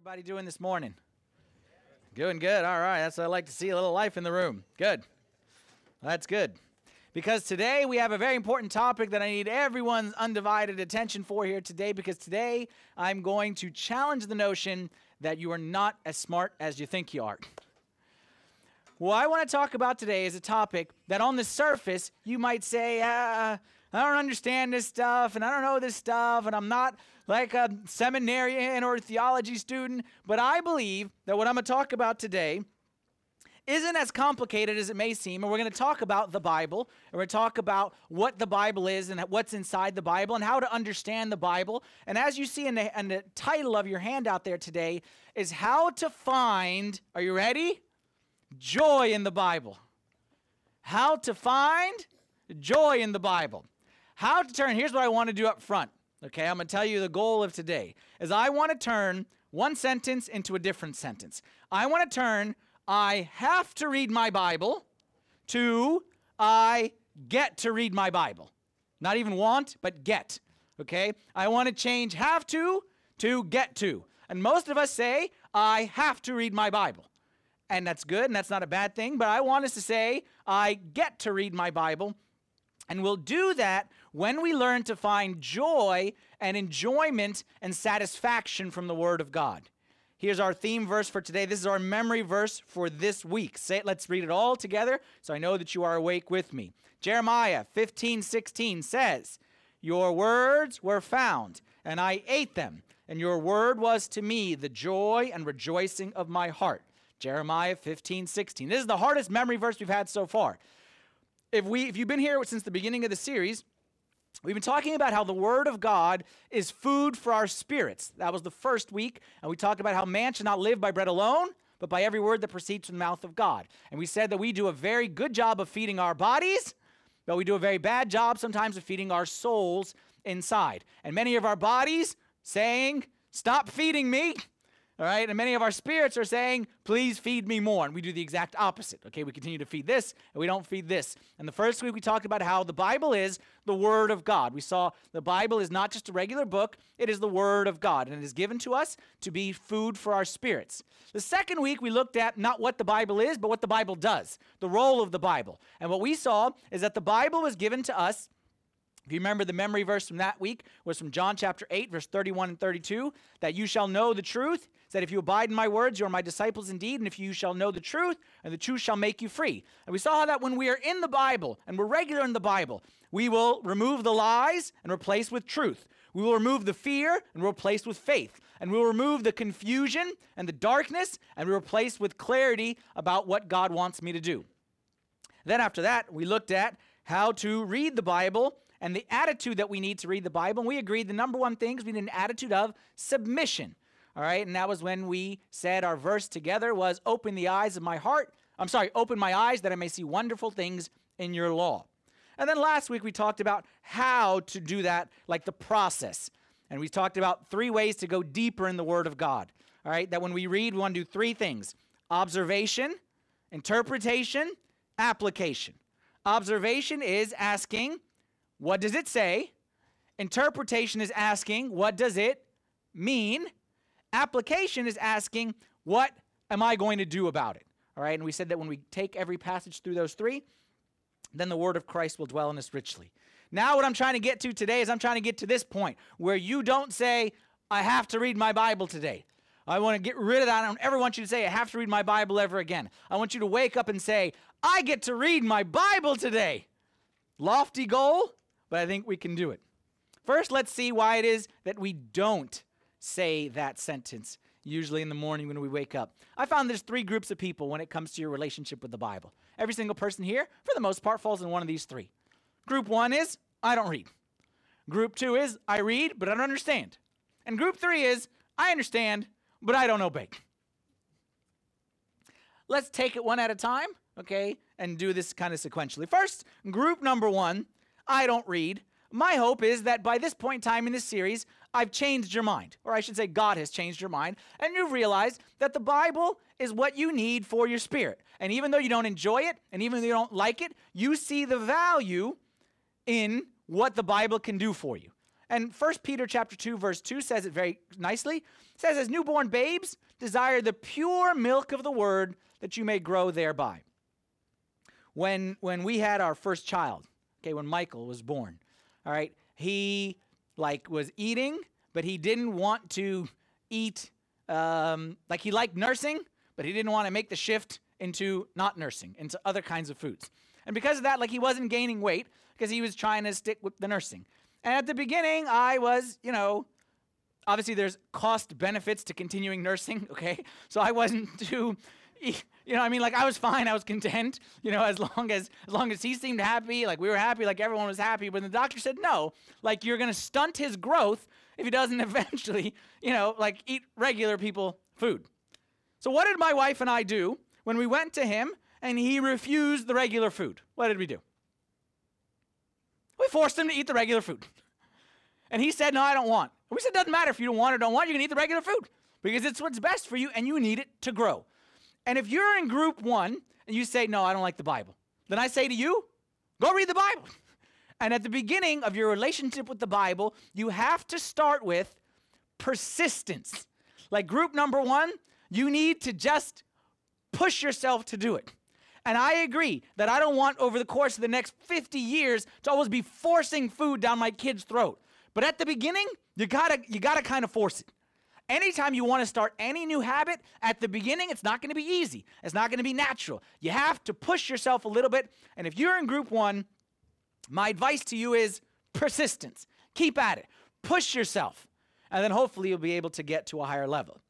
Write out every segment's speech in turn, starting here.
everybody doing this morning? Doing good. All right. That's what I like to see a little life in the room. Good. That's good. Because today we have a very important topic that I need everyone's undivided attention for here today. Because today I'm going to challenge the notion that you are not as smart as you think you are. What I want to talk about today is a topic that on the surface you might say, uh, I don't understand this stuff and I don't know this stuff and I'm not like a seminarian or theology student, but I believe that what I'm going to talk about today isn't as complicated as it may seem. And we're going to talk about the Bible, and we're going to talk about what the Bible is and what's inside the Bible and how to understand the Bible. And as you see in the, in the title of your handout there today, is how to find, are you ready? Joy in the Bible. How to find joy in the Bible. How to turn, here's what I want to do up front. Okay, I'm going to tell you the goal of today is I want to turn one sentence into a different sentence. I want to turn I have to read my Bible to I get to read my Bible. Not even want, but get. Okay? I want to change have to to get to. And most of us say, I have to read my Bible. And that's good and that's not a bad thing, but I want us to say, I get to read my Bible. And we'll do that when we learn to find joy and enjoyment and satisfaction from the Word of God. Here's our theme verse for today. This is our memory verse for this week. Say it, let's read it all together so I know that you are awake with me. Jeremiah 15 16 says, Your words were found, and I ate them, and your word was to me the joy and rejoicing of my heart. Jeremiah 15 16. This is the hardest memory verse we've had so far. If, we, if you've been here since the beginning of the series, We've been talking about how the Word of God is food for our spirits. That was the first week. And we talked about how man should not live by bread alone, but by every word that proceeds from the mouth of God. And we said that we do a very good job of feeding our bodies, but we do a very bad job sometimes of feeding our souls inside. And many of our bodies saying, Stop feeding me, all right, and many of our spirits are saying, please feed me more. And we do the exact opposite. Okay, we continue to feed this and we don't feed this. And the first week we talked about how the Bible is the Word of God. We saw the Bible is not just a regular book, it is the Word of God. And it is given to us to be food for our spirits. The second week we looked at not what the Bible is, but what the Bible does, the role of the Bible. And what we saw is that the Bible was given to us if you remember, the memory verse from that week was from John chapter 8, verse 31 and 32, that you shall know the truth, that If you abide in my words, you are my disciples indeed, and if you shall know the truth, and the truth shall make you free. And we saw that when we are in the Bible and we're regular in the Bible, we will remove the lies and replace with truth. We will remove the fear and replace with faith. And we will remove the confusion and the darkness and replace with clarity about what God wants me to do. Then after that, we looked at how to read the Bible and the attitude that we need to read the Bible. And we agreed the number one thing is we need an attitude of submission. All right, and that was when we said our verse together was open the eyes of my heart. I'm sorry, open my eyes that I may see wonderful things in your law. And then last week we talked about how to do that, like the process. And we talked about three ways to go deeper in the Word of God. All right, that when we read, we want to do three things observation, interpretation, application. Observation is asking, what does it say? Interpretation is asking, what does it mean? Application is asking, what am I going to do about it? All right, and we said that when we take every passage through those three, then the word of Christ will dwell in us richly. Now, what I'm trying to get to today is I'm trying to get to this point where you don't say, I have to read my Bible today. I want to get rid of that. I don't ever want you to say, I have to read my Bible ever again. I want you to wake up and say, I get to read my Bible today. Lofty goal, but I think we can do it. First, let's see why it is that we don't say that sentence, usually in the morning when we wake up. I found there's three groups of people when it comes to your relationship with the Bible. Every single person here, for the most part, falls in one of these three. Group one is, I don't read. Group two is, I read, but I don't understand. And group three is, I understand, but I don't obey. Let's take it one at a time, okay, and do this kind of sequentially. First, group number one, I don't read. My hope is that by this point in time in this series, I've changed your mind, or I should say, God has changed your mind, and you've realized that the Bible is what you need for your spirit. And even though you don't enjoy it, and even though you don't like it, you see the value in what the Bible can do for you. And 1 Peter chapter 2 verse 2 says it very nicely. It says as newborn babes desire the pure milk of the word that you may grow thereby. When when we had our first child, okay, when Michael was born, all right, he like was eating, but he didn't want to eat um, like he liked nursing, but he didn't want to make the shift into not nursing, into other kinds of foods. And because of that, like he wasn't gaining weight because he was trying to stick with the nursing. And at the beginning, I was, you know, obviously there's cost benefits to continuing nursing, okay? So I wasn't too you know, I mean, like I was fine, I was content, you know, as long as as long as he seemed happy, like we were happy, like everyone was happy. But the doctor said no, like you're gonna stunt his growth if he doesn't eventually, you know, like eat regular people food. So what did my wife and I do when we went to him and he refused the regular food? What did we do? We forced him to eat the regular food. And he said, No, I don't want. we said, Doesn't matter if you don't want or don't want, you can eat the regular food because it's what's best for you and you need it to grow. And if you're in group one and you say, No, I don't like the Bible, then I say to you, Go read the Bible. And at the beginning of your relationship with the Bible, you have to start with persistence. Like group number one, you need to just push yourself to do it. And I agree that I don't want over the course of the next 50 years to always be forcing food down my kid's throat. But at the beginning, you gotta you gotta kind of force it. Anytime you want to start any new habit, at the beginning, it's not going to be easy. It's not going to be natural. You have to push yourself a little bit. And if you're in group one, my advice to you is persistence. Keep at it. Push yourself. And then hopefully you'll be able to get to a higher level.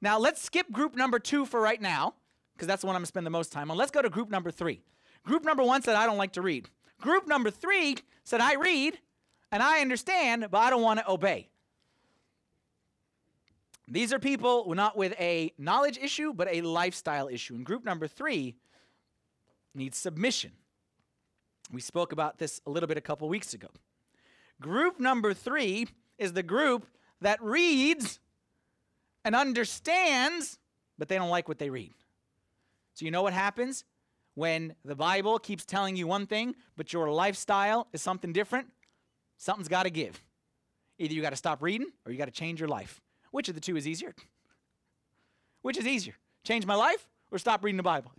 Now, let's skip group number two for right now, because that's the one I'm going to spend the most time on. Let's go to group number three. Group number one said, I don't like to read. Group number three said, I read and I understand, but I don't want to obey. These are people not with a knowledge issue, but a lifestyle issue. And group number three needs submission. We spoke about this a little bit a couple weeks ago. Group number three is the group that reads and understands, but they don't like what they read. So, you know what happens when the Bible keeps telling you one thing, but your lifestyle is something different? Something's got to give. Either you got to stop reading or you got to change your life. Which of the two is easier? Which is easier? Change my life or stop reading the Bible?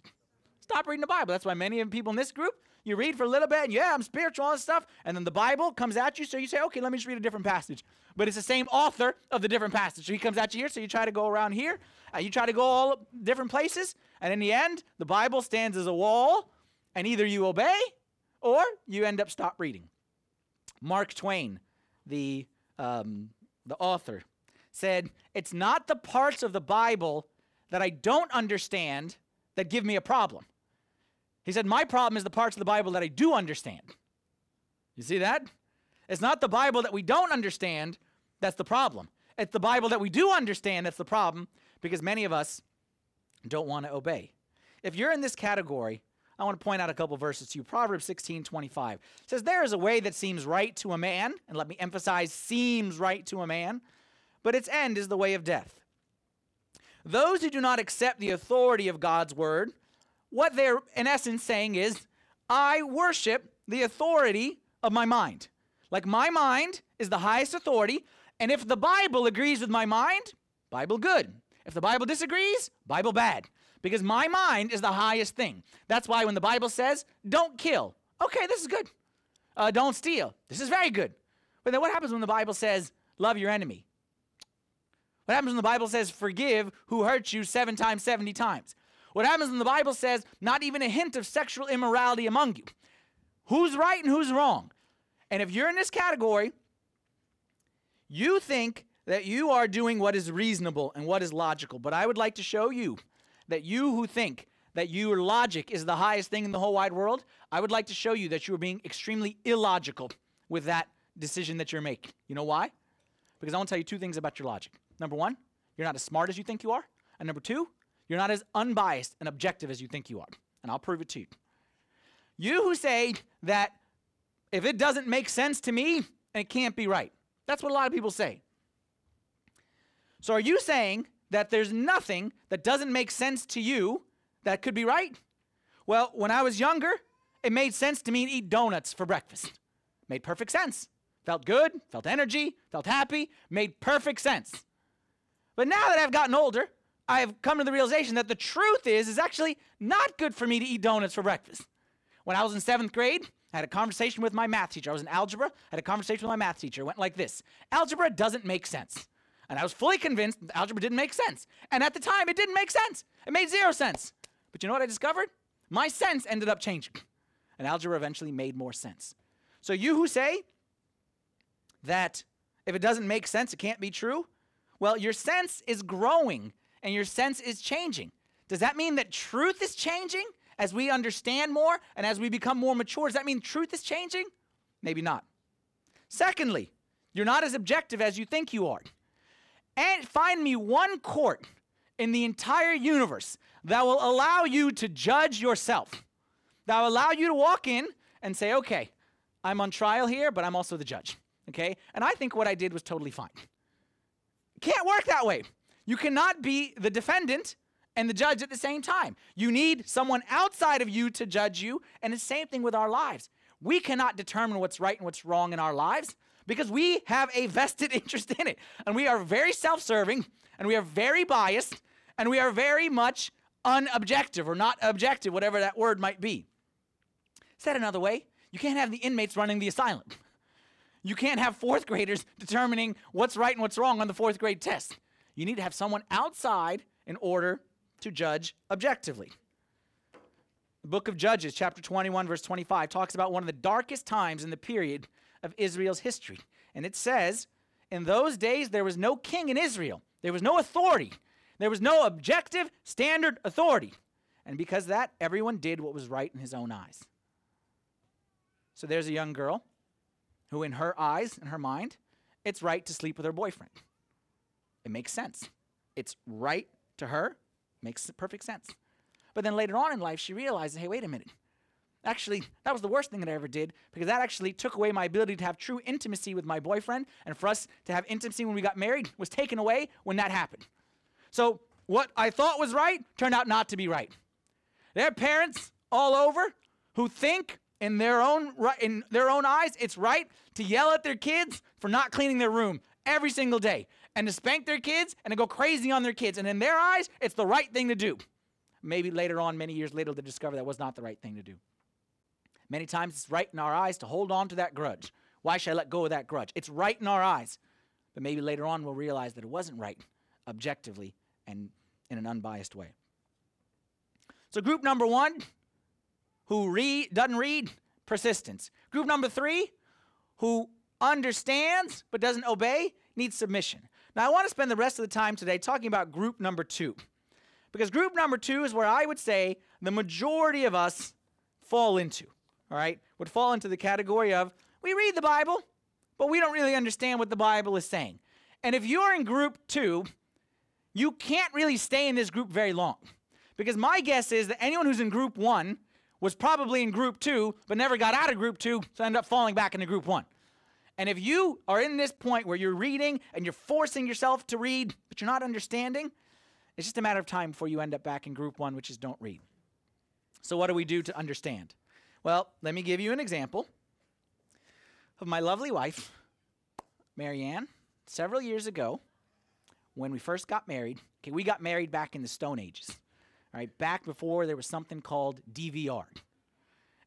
Stop reading the Bible. That's why many of people in this group, you read for a little bit, and yeah, I'm spiritual, and stuff, and then the Bible comes at you, so you say, okay, let me just read a different passage. But it's the same author of the different passage. So he comes at you here, so you try to go around here, and you try to go all different places, and in the end, the Bible stands as a wall, and either you obey or you end up stop reading. Mark Twain, the um, the author, said, It's not the parts of the Bible that I don't understand that give me a problem. He said, My problem is the parts of the Bible that I do understand. You see that? It's not the Bible that we don't understand that's the problem. It's the Bible that we do understand that's the problem because many of us don't want to obey. If you're in this category, I want to point out a couple verses to you. Proverbs 16 25 says, There is a way that seems right to a man, and let me emphasize, seems right to a man, but its end is the way of death. Those who do not accept the authority of God's word, what they're in essence saying is, I worship the authority of my mind. Like my mind is the highest authority, and if the Bible agrees with my mind, Bible good. If the Bible disagrees, Bible bad. Because my mind is the highest thing. That's why when the Bible says, don't kill, okay, this is good. Uh, don't steal, this is very good. But then what happens when the Bible says, love your enemy? What happens when the Bible says, forgive who hurts you seven times, 70 times? What happens when the Bible says, not even a hint of sexual immorality among you? Who's right and who's wrong? And if you're in this category, you think that you are doing what is reasonable and what is logical. But I would like to show you that you who think that your logic is the highest thing in the whole wide world, I would like to show you that you are being extremely illogical with that decision that you're making. You know why? Because I want to tell you two things about your logic. Number one, you're not as smart as you think you are. And number two, you're not as unbiased and objective as you think you are. And I'll prove it to you. You who say that if it doesn't make sense to me, it can't be right. That's what a lot of people say. So are you saying that there's nothing that doesn't make sense to you that could be right? Well, when I was younger, it made sense to me to eat donuts for breakfast. Made perfect sense. Felt good, felt energy, felt happy, made perfect sense. But now that I've gotten older, I've come to the realization that the truth is is actually not good for me to eat donuts for breakfast. When I was in 7th grade, I had a conversation with my math teacher. I was in algebra, I had a conversation with my math teacher. It went like this. Algebra doesn't make sense. And I was fully convinced algebra didn't make sense. And at the time, it didn't make sense. It made zero sense. But you know what I discovered? My sense ended up changing. And algebra eventually made more sense. So, you who say that if it doesn't make sense, it can't be true, well, your sense is growing and your sense is changing. Does that mean that truth is changing as we understand more and as we become more mature? Does that mean truth is changing? Maybe not. Secondly, you're not as objective as you think you are. And find me one court in the entire universe that will allow you to judge yourself, that will allow you to walk in and say, okay, I'm on trial here, but I'm also the judge. Okay? And I think what I did was totally fine. Can't work that way. You cannot be the defendant and the judge at the same time. You need someone outside of you to judge you, and the same thing with our lives. We cannot determine what's right and what's wrong in our lives because we have a vested interest in it. And we are very self serving, and we are very biased, and we are very much unobjective or not objective, whatever that word might be. Said another way, you can't have the inmates running the asylum. You can't have fourth graders determining what's right and what's wrong on the fourth grade test. You need to have someone outside in order to judge objectively. The book of Judges, chapter 21, verse 25, talks about one of the darkest times in the period of Israel's history. And it says, In those days there was no king in Israel, there was no authority, there was no objective standard authority. And because that, everyone did what was right in his own eyes. So there's a young girl who, in her eyes and her mind, it's right to sleep with her boyfriend. It makes sense. It's right to her, makes perfect sense. But then later on in life, she realizes hey, wait a minute. Actually, that was the worst thing that I ever did because that actually took away my ability to have true intimacy with my boyfriend. And for us to have intimacy when we got married was taken away when that happened. So, what I thought was right turned out not to be right. There are parents all over who think in their own right in their own eyes it's right to yell at their kids for not cleaning their room every single day and to spank their kids and to go crazy on their kids. And in their eyes it's the right thing to do. Maybe later on many years later they discover that was not the right thing to do. Many times it's right in our eyes to hold on to that grudge. Why should i let go of that grudge? It's right in our eyes. But maybe later on we'll realize that it wasn't right objectively and in an unbiased way. So group number one who read, doesn't read, persistence. Group number three, who understands but doesn't obey, needs submission. Now, I want to spend the rest of the time today talking about group number two. Because group number two is where I would say the majority of us fall into, all right? Would fall into the category of we read the Bible, but we don't really understand what the Bible is saying. And if you're in group two, you can't really stay in this group very long. Because my guess is that anyone who's in group one was probably in group two, but never got out of group two, so ended up falling back into group one. And if you are in this point where you're reading and you're forcing yourself to read, but you're not understanding, it's just a matter of time before you end up back in group one, which is don't read. So, what do we do to understand? Well, let me give you an example of my lovely wife, Marianne, several years ago when we first got married. Okay, we got married back in the Stone Ages right? Back before there was something called DVR.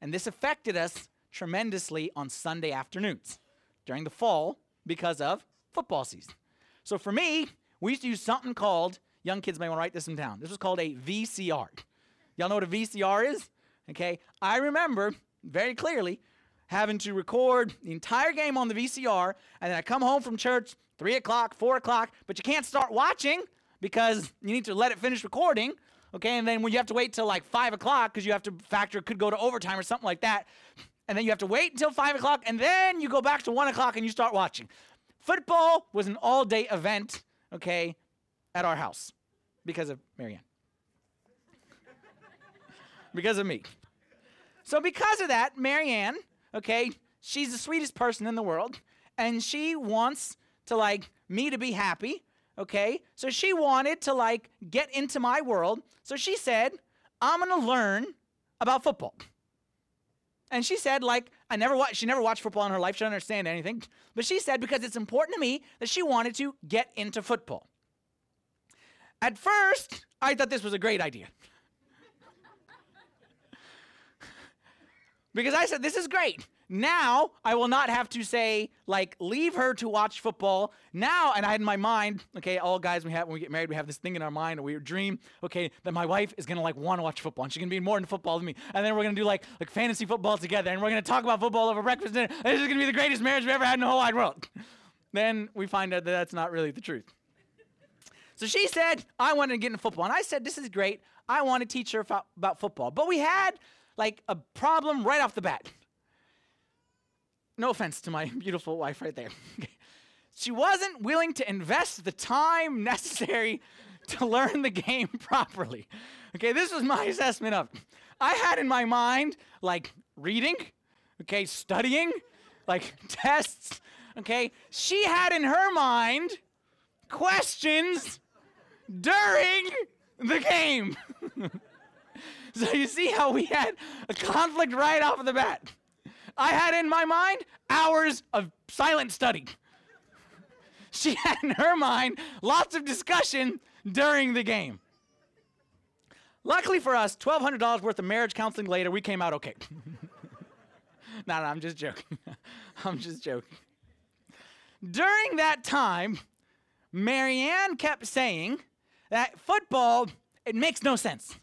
And this affected us tremendously on Sunday afternoons during the fall because of football season. So for me, we used to use something called, young kids may want to write this one down. This was called a VCR. Y'all know what a VCR is? Okay. I remember very clearly having to record the entire game on the VCR, and then I come home from church, 3 o'clock, 4 o'clock, but you can't start watching because you need to let it finish recording. Okay, and then when you have to wait till like five o'clock because you have to factor could go to overtime or something like that, and then you have to wait until five o'clock, and then you go back to one o'clock and you start watching. Football was an all-day event, okay, at our house because of Marianne. because of me. So because of that, Marianne, okay, she's the sweetest person in the world, and she wants to like me to be happy okay? So she wanted to like get into my world. So she said, I'm to learn about football. And she said, like, I never watched, she never watched football in her life. She didn't understand anything. But she said because it's important to me that she wanted to get into football. At first, I thought this was a great idea. because I said, this is great. Now I will not have to say, like, leave her to watch football. Now, and I had in my mind, okay, all guys we have when we get married, we have this thing in our mind, a weird dream, okay, that my wife is gonna like want to watch football and she's gonna be more into football than me. And then we're gonna do like like fantasy football together and we're gonna talk about football over breakfast dinner. And this is gonna be the greatest marriage we've ever had in the whole wide world. then we find out that that's not really the truth. So she said, I wanted to get into football. And I said, This is great. I want to teach her about football. But we had like a problem right off the bat. No offense to my beautiful wife right there. she wasn't willing to invest the time necessary to learn the game properly. Okay, this was my assessment of. I had in my mind like reading, okay, studying, like tests, okay. She had in her mind questions during the game. so you see how we had a conflict right off of the bat. I had in my mind hours of silent study. She had in her mind lots of discussion during the game. Luckily for us, $1,200 worth of marriage counseling later, we came out okay. no, no, I'm just joking. I'm just joking. During that time, Marianne kept saying that football, it makes no sense.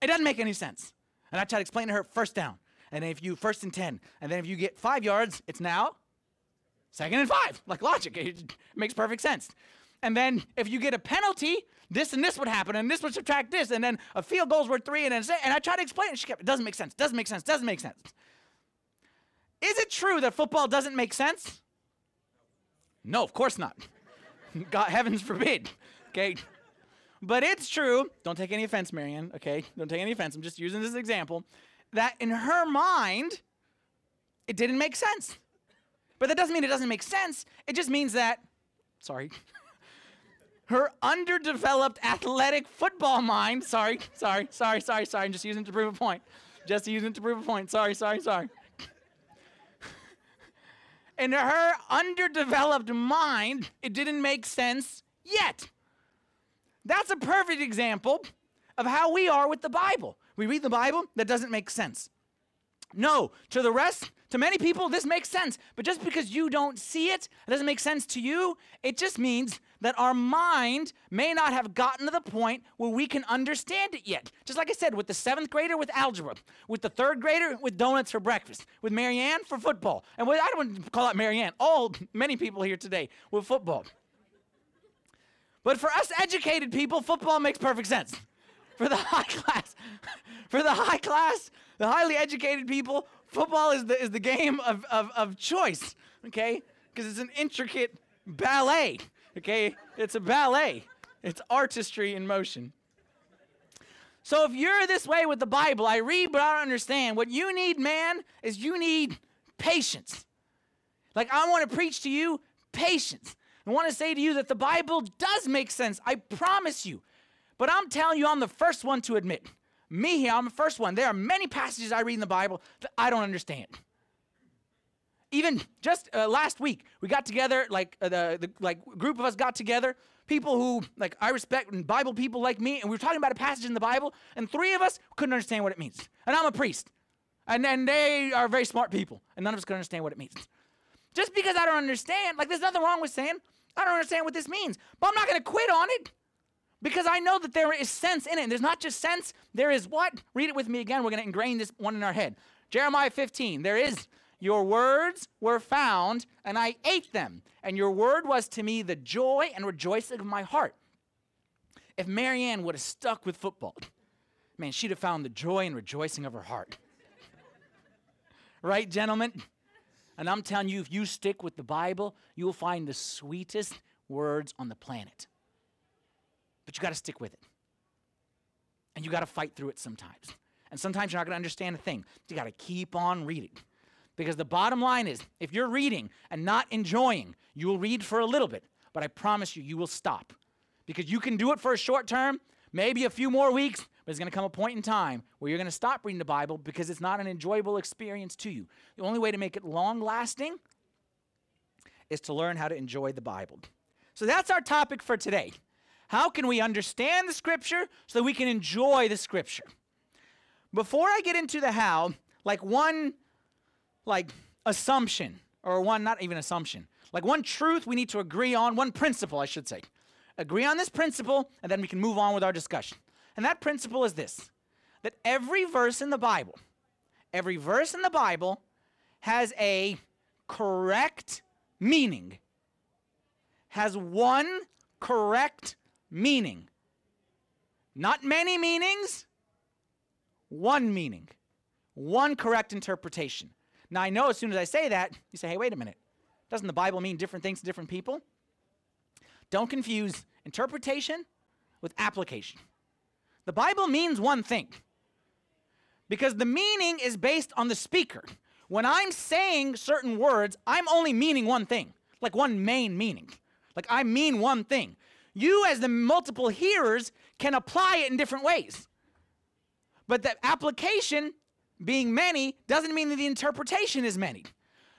It doesn't make any sense. And I tried to explain to her first down. And then if you first and 10, and then if you get five yards, it's now second and five. Like logic, it makes perfect sense. And then if you get a penalty, this and this would happen, and this would subtract this, and then a field goal's worth three, and then and I tried to explain it. She kept, it doesn't make sense, doesn't make sense, doesn't make sense. Is it true that football doesn't make sense? No, of course not. God, heavens forbid. Okay. But it's true. Don't take any offense, Marianne. Okay. Don't take any offense. I'm just using this example. That in her mind, it didn't make sense. But that doesn't mean it doesn't make sense. It just means that, sorry, her underdeveloped athletic football mind, sorry, sorry, sorry, sorry, sorry, I'm just using it to prove a point. Just using it to prove a point. Sorry, sorry, sorry. in her underdeveloped mind, it didn't make sense yet. That's a perfect example of how we are with the Bible. We read the Bible, that doesn't make sense. No, to the rest, to many people, this makes sense. But just because you don't see it, it doesn't make sense to you, it just means that our mind may not have gotten to the point where we can understand it yet. Just like I said, with the seventh grader with algebra, with the third grader with donuts for breakfast, with Marianne for football. And with, I don't want to call out Marianne, all, many people here today with football. But for us educated people, football makes perfect sense. For the high class, for the high class, the highly educated people, football is the, is the game of, of, of choice, okay? Because it's an intricate ballet, okay? It's a ballet, it's artistry in motion. So if you're this way with the Bible, I read but I don't understand. What you need, man, is you need patience. Like I want to preach to you patience. I want to say to you that the Bible does make sense. I promise you. But I'm telling you, I'm the first one to admit. Me here, I'm the first one. There are many passages I read in the Bible that I don't understand. Even just uh, last week, we got together, like uh, the, the like group of us got together, people who like I respect and Bible people like me, and we were talking about a passage in the Bible, and three of us couldn't understand what it means. And I'm a priest, and then they are very smart people, and none of us could understand what it means. Just because I don't understand, like there's nothing wrong with saying, I don't understand what this means, but I'm not going to quit on it because I know that there is sense in it. And there's not just sense, there is what? Read it with me again. We're going to ingrain this one in our head. Jeremiah 15. There is, your words were found, and I ate them, and your word was to me the joy and rejoicing of my heart. If Marianne would have stuck with football, man, she'd have found the joy and rejoicing of her heart. right, gentlemen? And I'm telling you, if you stick with the Bible, you will find the sweetest words on the planet. But you got to stick with it. And you got to fight through it sometimes. And sometimes you're not going to understand a thing. You got to keep on reading. Because the bottom line is if you're reading and not enjoying, you will read for a little bit, but I promise you, you will stop. Because you can do it for a short term, maybe a few more weeks, but There's going to come a point in time where you're going to stop reading the Bible because it's not an enjoyable experience to you. The only way to make it long lasting is to learn how to enjoy the Bible. So that's our topic for today. How can we understand the Scripture so that we can enjoy the Scripture? Before I get into the how, like one like assumption or one not even assumption, like one truth we need to agree on, one principle I should say. Agree on this principle and then we can move on with our discussion. And that principle is this that every verse in the Bible, every verse in the Bible has a correct meaning, has one correct meaning. Not many meanings, one meaning, one correct interpretation. Now, I know as soon as I say that, you say, hey, wait a minute. Doesn't the Bible mean different things to different people? Don't confuse interpretation with application. The Bible means one thing because the meaning is based on the speaker. When I'm saying certain words, I'm only meaning one thing, like one main meaning. Like I mean one thing. You, as the multiple hearers, can apply it in different ways. But the application being many doesn't mean that the interpretation is many.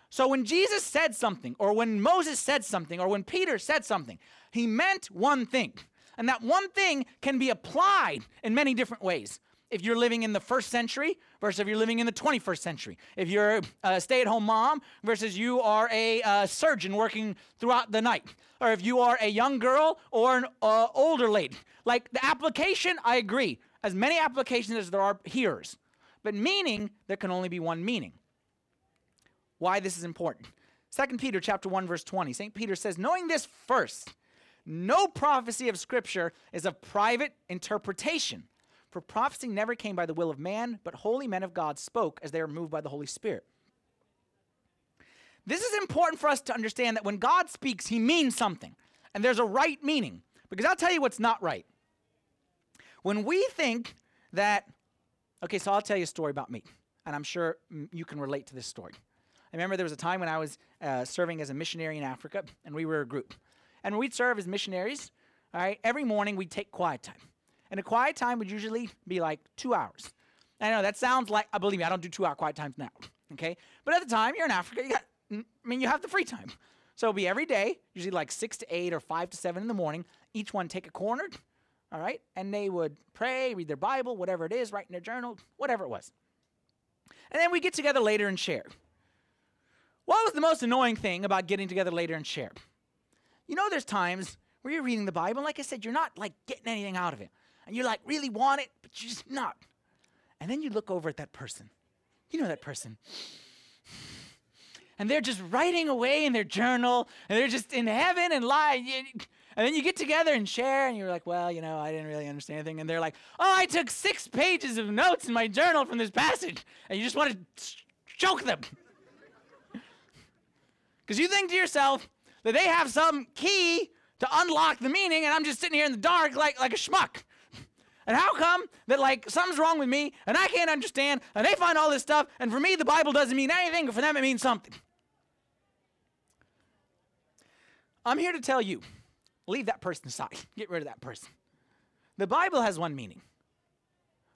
So when Jesus said something, or when Moses said something, or when Peter said something, he meant one thing. And that one thing can be applied in many different ways. If you're living in the first century versus if you're living in the 21st century. If you're a stay at home mom versus you are a surgeon working throughout the night. Or if you are a young girl or an uh, older lady. Like the application, I agree. As many applications as there are hearers. But meaning, there can only be one meaning. Why this is important. 2 Peter chapter 1 verse 20. St. Peter says, "Knowing this first, no prophecy of scripture is of private interpretation, for prophecy never came by the will of man, but holy men of God spoke as they were moved by the Holy Spirit." This is important for us to understand that when God speaks, he means something, and there's a right meaning. Because I'll tell you what's not right. When we think that Okay, so I'll tell you a story about me, and I'm sure you can relate to this story. I remember there was a time when I was uh, serving as a missionary in Africa, and we were a group. And we'd serve as missionaries, all right, every morning we'd take quiet time. And a quiet time would usually be like two hours. I know that sounds like, uh, believe me, I don't do two hour quiet times now, okay? But at the time, you're in Africa, you got, I mean, you have the free time. So it'll be every day, usually like six to eight or five to seven in the morning. Each one take a corner, all right? And they would pray, read their Bible, whatever it is, write in their journal, whatever it was. And then we get together later and share. What was the most annoying thing about getting together later and share? You know, there's times where you're reading the Bible, like I said, you're not like getting anything out of it. And you like really want it, but you're just not. And then you look over at that person. You know that person. And they're just writing away in their journal, and they're just in heaven and lying. And then you get together and share, and you're like, well, you know, I didn't really understand anything. And they're like, oh, I took six pages of notes in my journal from this passage. And you just want to choke them. Because you think to yourself that they have some key to unlock the meaning, and I'm just sitting here in the dark like, like a schmuck. And how come that like something's wrong with me and I can't understand and they find all this stuff and for me the Bible doesn't mean anything, but for them it means something. I'm here to tell you Leave that person aside. Get rid of that person. The Bible has one meaning.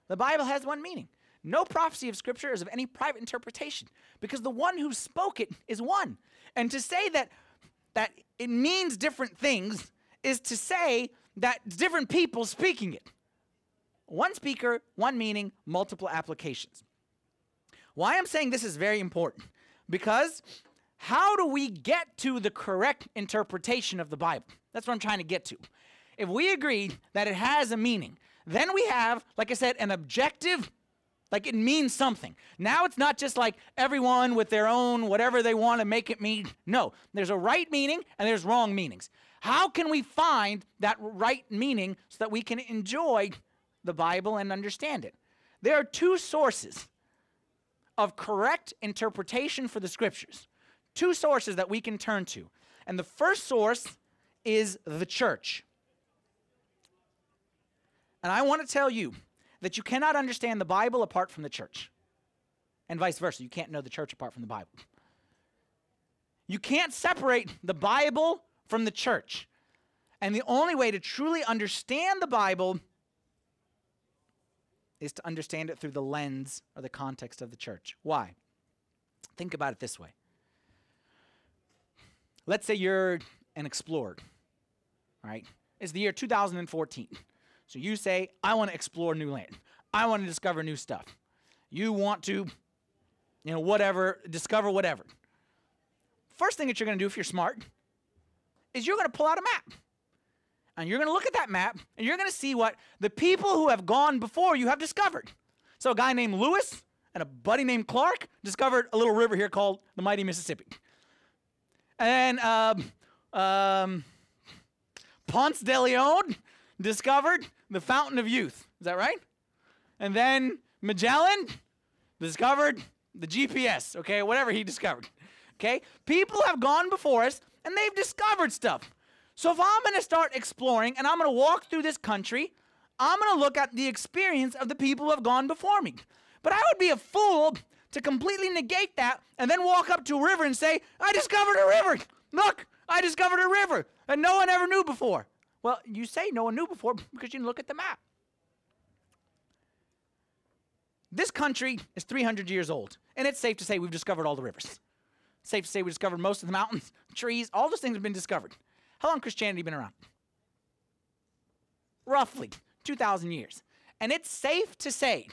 The Bible has one meaning. No prophecy of Scripture is of any private interpretation because the one who spoke it is one. And to say that, that it means different things is to say that different people speaking it. One speaker, one meaning, multiple applications. Why I'm saying this is very important because how do we get to the correct interpretation of the Bible? That's what I'm trying to get to. If we agree that it has a meaning, then we have, like I said, an objective, like it means something. Now it's not just like everyone with their own whatever they want to make it mean. No, there's a right meaning and there's wrong meanings. How can we find that right meaning so that we can enjoy the Bible and understand it? There are two sources of correct interpretation for the scriptures two sources that we can turn to. And the first source is the church. And I want to tell you that you cannot understand the Bible apart from the church. And vice versa. You can't know the church apart from the Bible. You can't separate the Bible from the church. And the only way to truly understand the Bible is to understand it through the lens or the context of the church. Why? Think about it this way. Let's say you're an explorer, right? It's the year 2014. So you say, I want to explore new land. I want to discover new stuff. You want to, you know, whatever, discover whatever. First thing that you're going to do if you're smart is you're going to pull out a map. And you're going to look at that map and you're going to see what the people who have gone before you have discovered. So a guy named Lewis and a buddy named Clark discovered a little river here called the mighty Mississippi. And um, um, Ponce de Leon discovered the fountain of youth. Is that right? And then Magellan discovered the GPS, okay, whatever he discovered. Okay? People have gone before us and they've discovered stuff. So if I'm going to start exploring and I'm going to walk through this country, I'm going to look at the experience of the people who have gone before me. But I would be a fool to completely negate that and then walk up to a river and say, I discovered a river. Look, I discovered a river that no one ever knew before. Well, you say no one knew before because you didn't look at the map. This country is 300 years old, and it's safe to say we've discovered all the rivers. safe to say we discovered most of the mountains, trees, all those things have been discovered. How long Christianity been around? Roughly 2,000 years. And it's safe to say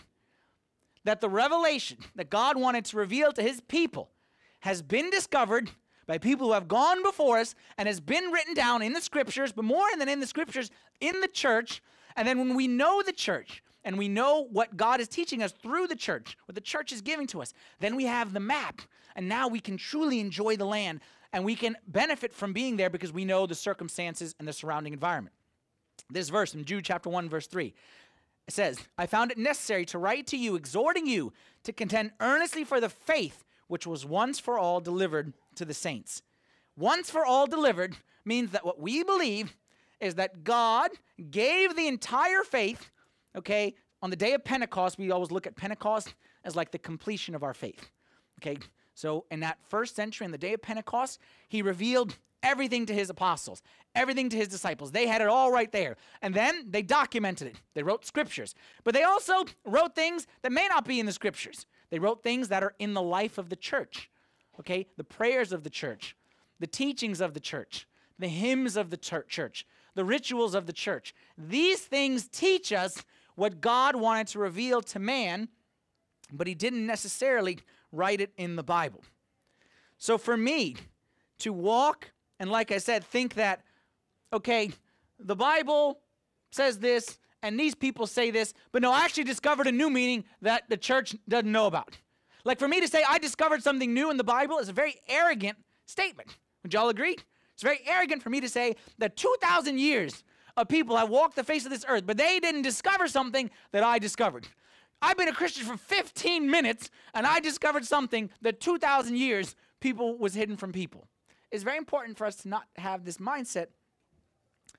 that the revelation that God wanted to reveal to his people has been discovered by people who have gone before us and has been written down in the scriptures, but more than in the scriptures, in the church. And then when we know the church and we know what God is teaching us through the church, what the church is giving to us, then we have the map. And now we can truly enjoy the land and we can benefit from being there because we know the circumstances and the surrounding environment. This verse in Jude chapter 1, verse 3. It says, I found it necessary to write to you, exhorting you to contend earnestly for the faith which was once for all delivered to the saints. Once for all delivered means that what we believe is that God gave the entire faith, okay, on the day of Pentecost, we always look at Pentecost as like the completion of our faith. Okay, so in that first century, in the day of Pentecost, he revealed everything to his apostles, everything to his disciples. They had it all right there. And then they documented it. They wrote scriptures. But they also wrote things that may not be in the scriptures. They wrote things that are in the life of the church. Okay? The prayers of the church, the teachings of the church, the hymns of the church, the rituals of the church. These things teach us what God wanted to reveal to man, but he didn't necessarily write it in the Bible. So for me to walk and, like I said, think that, okay, the Bible says this and these people say this, but no, I actually discovered a new meaning that the church doesn't know about. Like for me to say I discovered something new in the Bible is a very arrogant statement. Would y'all agree? It's very arrogant for me to say that 2,000 years of people have walked the face of this earth, but they didn't discover something that I discovered. I've been a Christian for 15 minutes and I discovered something that 2,000 years people was hidden from people. It's very important for us to not have this mindset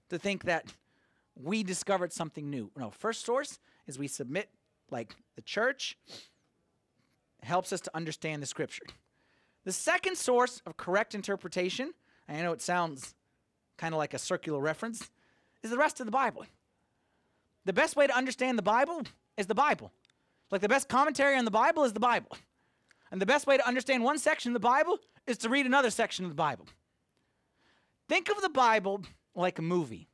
to think that we discovered something new. No, first source is we submit like the church helps us to understand the scripture. The second source of correct interpretation, I know it sounds kind of like a circular reference, is the rest of the Bible. The best way to understand the Bible is the Bible. Like the best commentary on the Bible is the Bible. And the best way to understand one section of the Bible is to read another section of the Bible. Think of the Bible like a movie.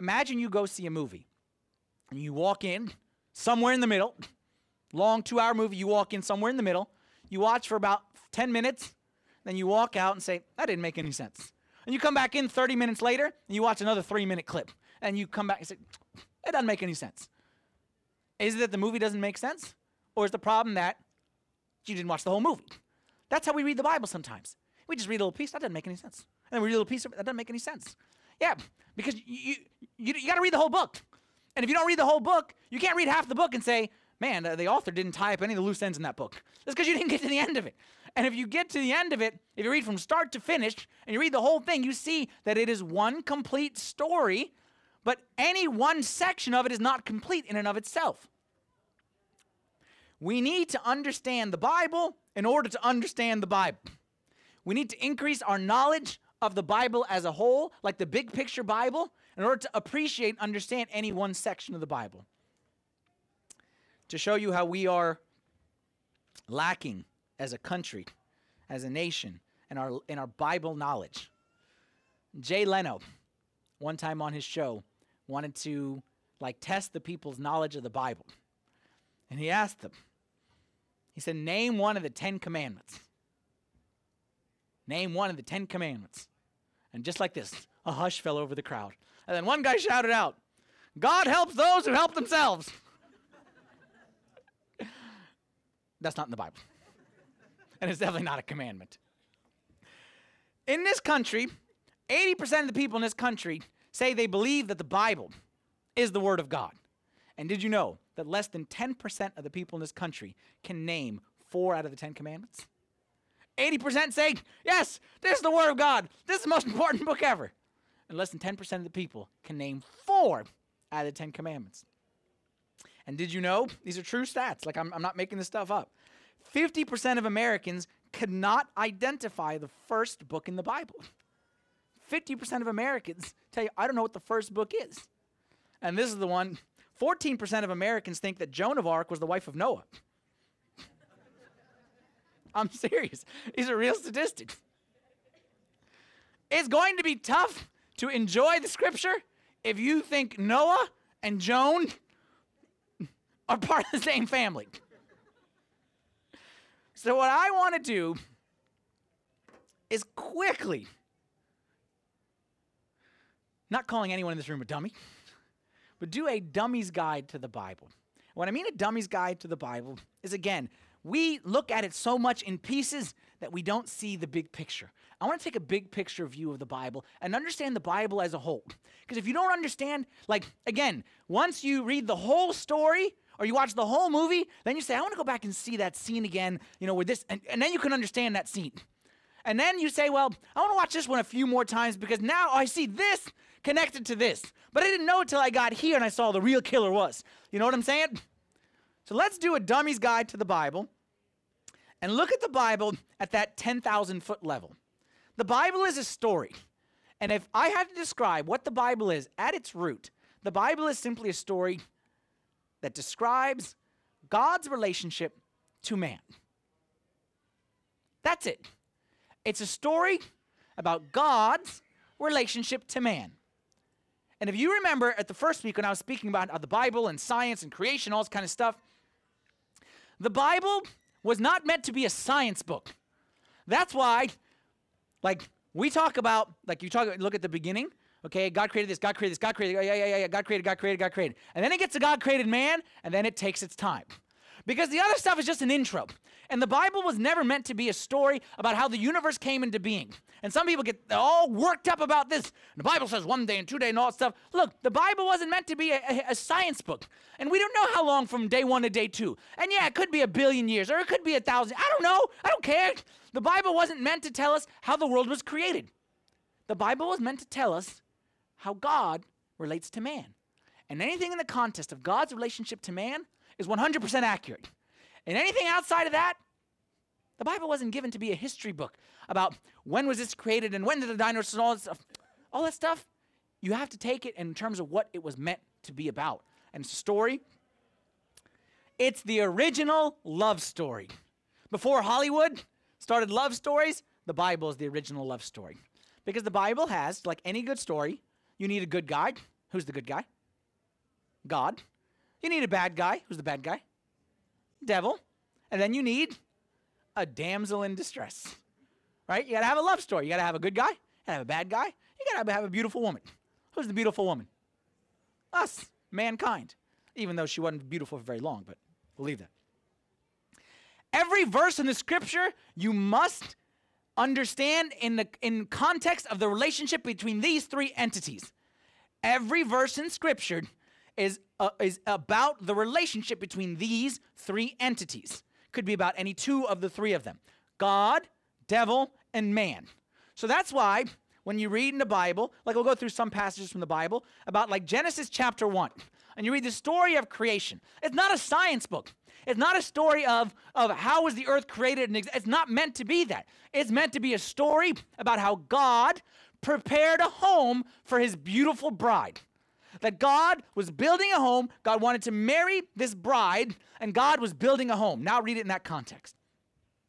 Imagine you go see a movie and you walk in somewhere in the middle, long two hour movie, you walk in somewhere in the middle, you watch for about 10 minutes, then you walk out and say, that didn't make any sense. And you come back in 30 minutes later and you watch another three minute clip. And you come back and say, it doesn't make any sense. Is it that the movie doesn't make sense? Or is the problem that you didn't watch the whole movie? That's how we read the Bible sometimes. We just read a little piece, that doesn't make any sense. And then we read a little piece, that doesn't make any sense. Yeah, because you, you, you got to read the whole book. And if you don't read the whole book, you can't read half the book and say, man, the author didn't tie up any of the loose ends in that book. That's because you didn't get to the end of it. And if you get to the end of it, if you read from start to finish and you read the whole thing, you see that it is one complete story, but any one section of it is not complete in and of itself. We need to understand the Bible in order to understand the Bible. We need to increase our knowledge of the Bible as a whole, like the big picture Bible, in order to appreciate and understand any one section of the Bible. to show you how we are lacking as a country, as a nation, in our, in our Bible knowledge. Jay Leno, one time on his show, wanted to like test the people's knowledge of the Bible. And he asked them, he said, Name one of the Ten Commandments. Name one of the Ten Commandments. And just like this, a hush fell over the crowd. And then one guy shouted out, God helps those who help themselves. That's not in the Bible. And it's definitely not a commandment. In this country, 80% of the people in this country say they believe that the Bible is the Word of God. And did you know that less than 10% of the people in this country can name four out of the Ten Commandments? 80% say, yes, this is the Word of God. This is the most important book ever. And less than 10% of the people can name four out of the Ten Commandments. And did you know, these are true stats, like I'm, I'm not making this stuff up. 50% of Americans cannot identify the first book in the Bible. 50% of Americans tell you, I don't know what the first book is. And this is the one 14% of Americans think that Joan of Arc was the wife of Noah. I'm serious. These are real statistics. It's going to be tough to enjoy the scripture if you think Noah and Joan are part of the same family. So, what I want to do is quickly, not calling anyone in this room a dummy, but do a dummy's guide to the Bible. What I mean a dummy's guide to the Bible is again, we look at it so much in pieces that we don't see the big picture. I want to take a big picture view of the Bible and understand the Bible as a whole. Because if you don't understand, like, again, once you read the whole story, or you watch the whole movie, then you say, I want to go back and see that scene again, you know, with this, and, and then you can understand that scene. And then you say, well, I want to watch this one a few more times because now I see this connected to this. But I didn't know it till I got here and I saw the real killer was. You know what I'm saying? So let's do a dummy's guide to the Bible and look at the Bible at that 10,000 foot level. The Bible is a story. And if I had to describe what the Bible is at its root, the Bible is simply a story that describes God's relationship to man. That's it. It's a story about God's relationship to man. And if you remember at the first week when I was speaking about the Bible and science and creation, all this kind of stuff, the Bible was not meant to be a science book. That's why, like, we talk about, like, you talk, look at the beginning, Okay, God created this, God created this, God created, yeah, yeah, yeah, yeah, God created, God created, God created. And then it gets to God created man, and then it takes its time. Because the other stuff is just an intro. And the Bible was never meant to be a story about how the universe came into being. And some people get all worked up about this. The Bible says one day and two day and all that stuff. Look, the Bible wasn't meant to be a, a, a, science book. And we don't know how long from day one to day two. And yeah, it could be a billion years or it could be a thousand. I don't know. I don't care. The Bible wasn't meant to tell us how the world was created. The Bible was meant to tell us how God relates to man. And anything in the context of God's relationship to man is 100% accurate. And anything outside of that, the Bible wasn't given to be a history book about when was this created and when did the dinosaurs and all that stuff. All that stuff, you have to take it in terms of what it was meant to be about. And story. It's the original love story. Before Hollywood started love stories, the Bible is the original love story. Because the Bible has, like any good story, you need a good guy. Who's the good guy? God. You need a bad guy. Who's the bad guy? Devil. And then you need a damsel in distress. Right? You got to have a love story. You got to have a good guy. You got to have a bad guy. You got to have a beautiful woman. Who's the beautiful woman? Us, mankind. Even though she wasn't beautiful for very long, but we'll that. Every verse in the scripture, you must understand in the in context of the relationship between these three entities. Every verse in scripture is uh, is about the relationship between these three entities. Could be about any two of the three of them. God, devil, and man. So that's why when you read in the Bible, like we'll go through some passages from the Bible about like Genesis chapter 1, and you read the story of creation. It's not a science book. It's not a story of, of how was the earth created. And it's not meant to be that. It's meant to be a story about how God prepared a home for his beautiful bride. That God was building a home. God wanted to marry this bride, and God was building a home. Now read it in that context.